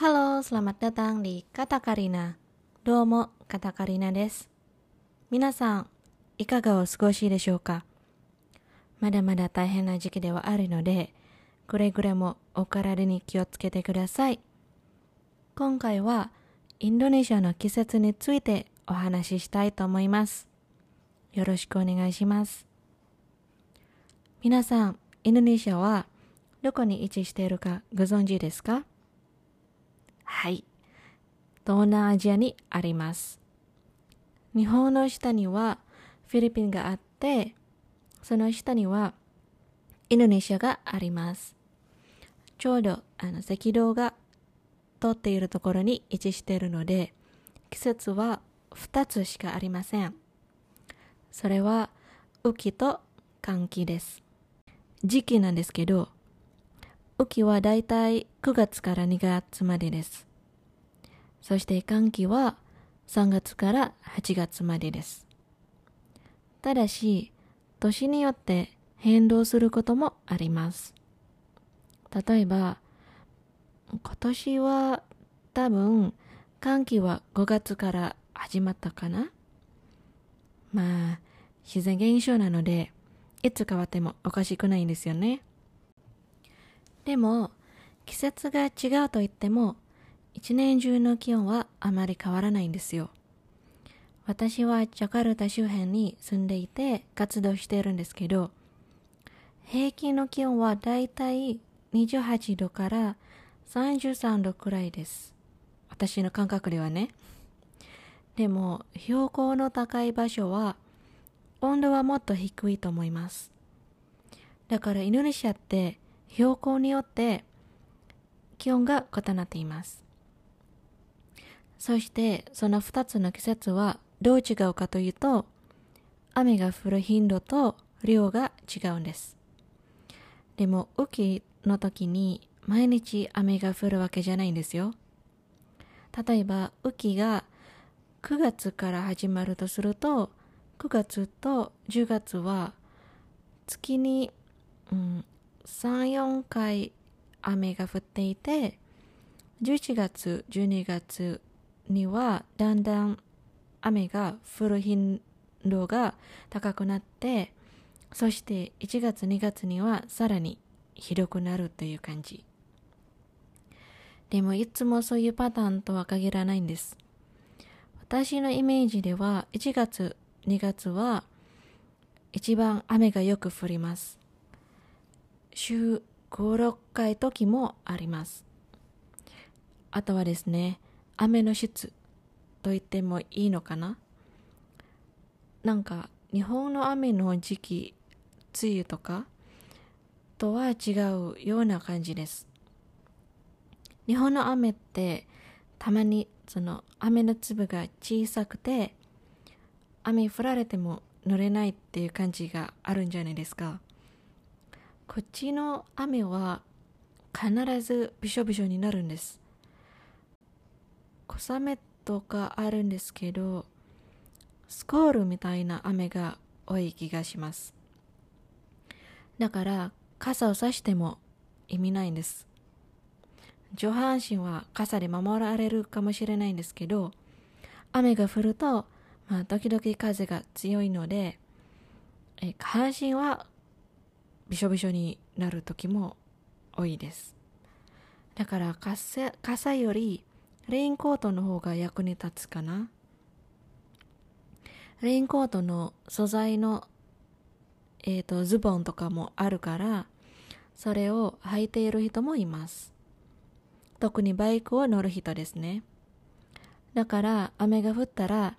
Halo, selamat datang di Kata Karina. どうも、カタカリナです。皆さん、いかがお過ごしでしょうかまだまだ大変な時期ではあるので、くれぐれもお体に気をつけてください。今回は、インドネシアの季節についてお話ししたいと思います。よろしくお願いします。皆さん、インドネシアはどこに位置しているかご存知ですかはい。東南アジアにあります。日本の下にはフィリピンがあって、その下にはインドネシアがあります。ちょうどあの赤道が通っているところに位置しているので、季節は2つしかありません。それは雨季と寒季です。時期なんですけど、雨季はだいたい9月から2月までです。そして寒気は3月から8月までです。ただし、年によって変動することもあります。例えば、今年は多分寒気は5月から始まったかなまあ、自然現象なので、いつ変わってもおかしくないんですよね。でも、季節が違うと言っても、一年中の気温はあまり変わらないんですよ。私はジャカルタ周辺に住んでいて活動しているんですけど、平均の気温はだいたい28度から33度くらいです。私の感覚ではね。でも、標高の高い場所は温度はもっと低いと思います。だからインドネシアって標高によって気温が異なっています。そしてその2つの季節はどう違うかというと雨が降る頻度と量が違うんです。でも雨季の時に毎日雨が降るわけじゃないんですよ。例えば雨季が9月から始まるとすると9月と10月は月に、うん、34回雨が降っていて11月12月にはだんだん雨が降る頻度が高くなってそして1月2月にはさらにひどくなるという感じ。でもいつもそういうパターンとは限らないんです。私のイメージでは1月2月は一番雨がよく降ります。週56回時もあります。あとはですね雨の質と言ってもいいのかな？なんか日本の雨の時期梅雨とかとは違うような感じです。日本の雨ってたまにその雨の粒が小さくて雨降られても濡れないっていう感じがあるんじゃないですか。こっちの雨は必ずびしょびしょになるんです。小雨とかあるんですけどスコールみたいな雨が多い気がします。だから傘を差しても意味ないんです。上半身は傘で守られるかもしれないんですけど雨が降ると、まあ、時々風が強いのでえ下半身はびしょびしょになる時も多いです。だから傘傘よりレインコートの方が役に立つかな。レインコートの素材の、えー、とズボンとかもあるからそれを履いている人もいます。特にバイクを乗る人ですね。だから雨が降ったら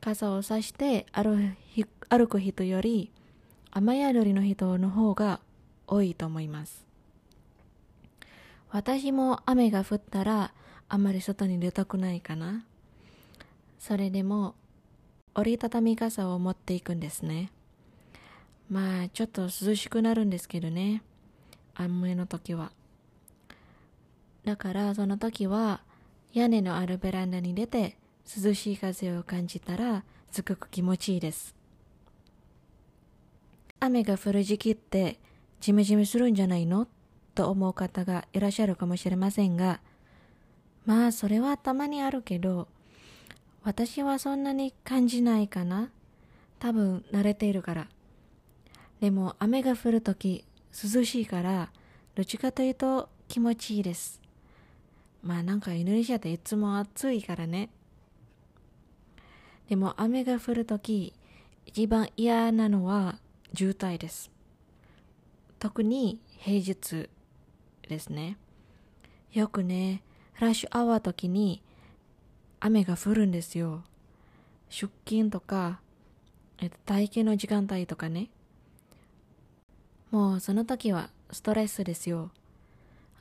傘を差して歩歩く人より雨宿りの人の方が多いと思います。私も雨が降ったらあまり外に出たくないかな。それでも折りたたみ傘を持っていくんですね。まあちょっと涼しくなるんですけどね。雨の時は。だからその時は屋根のあるベランダに出て涼しい風を感じたらすごく気持ちいいです。雨が降る時期ってジメジメするんじゃないの？と思う方がいらっしゃるかもしれませんがまあそれはたまにあるけど私はそんなに感じないかな。多分慣れているから。でも雨が降るとき涼しいからどっちかというと気持ちいいです。まあなんかインドネシアっていつも暑いからね。でも雨が降るとき一番嫌なのは渋滞です。特に平日ですね。よくねラッシュアワー時に雨が降るんですよ。出勤とか、えっと、体験の時間帯とかね。もうその時はストレスですよ。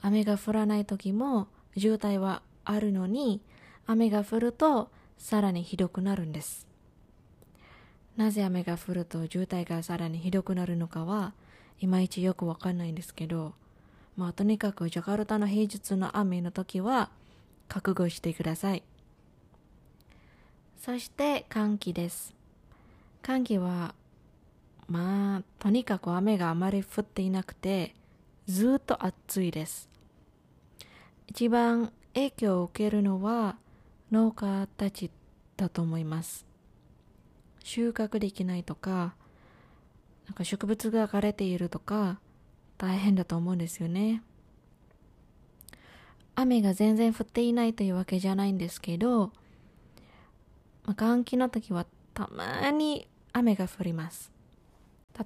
雨が降らない時も渋滞はあるのに雨が降るとさらにひどくなるんです。なぜ雨が降ると渋滞がさらにひどくなるのかはいまいちよくわかんないんですけどまあとにかくジャカルタの平日の雨の時は覚悟してください。そして寒気です。寒気はまあとにかく雨があまり降っていなくてずっと暑いです。一番影響を受けるのは農家たちだと思います。収穫できないとかなんか植物が枯れているとか大変だと思うんですよね。雨が全然降っていないというわけじゃないんですけど、まあ、換気の時はたまに雨が降ります。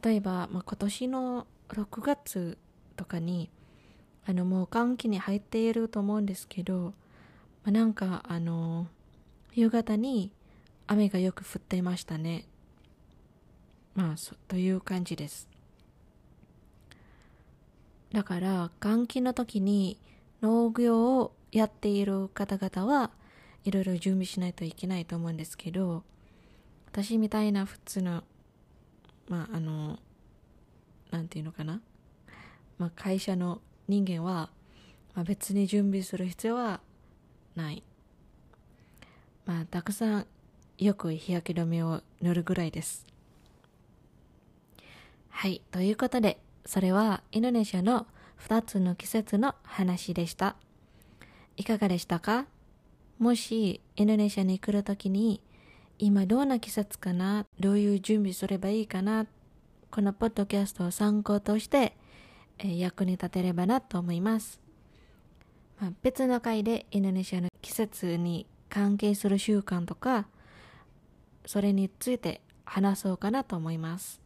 例えば、まあ、今年の6月とかにあのもう換気に入っていると思うんですけど、まあ、なんかあの夕方に雨がよく降っていましたね。まあそという感じです。だから換気の時に農業をやっている方々はいろいろ準備しないといけないと思うんですけど私みたいな普通のまああのなんていうのかな、まあ、会社の人間は、まあ、別に準備する必要はない。まあたくさんよく日焼け止めを塗るぐらいです。はいということでそれはインドネシアの2つの季節の話でした。いかがでしたか？もしインドネシアに来るときに今どんな季節かな？どういう準備すればいいかな？このポッドキャストを参考として、え、役に立てればなと思います、まあ、別の回でインドネシアの季節に関係する習慣とかそれについて話そうかなと思います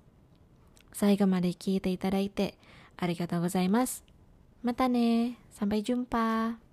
最後まで聞いていただいてありがとうございます。またね。Sampai jumpa.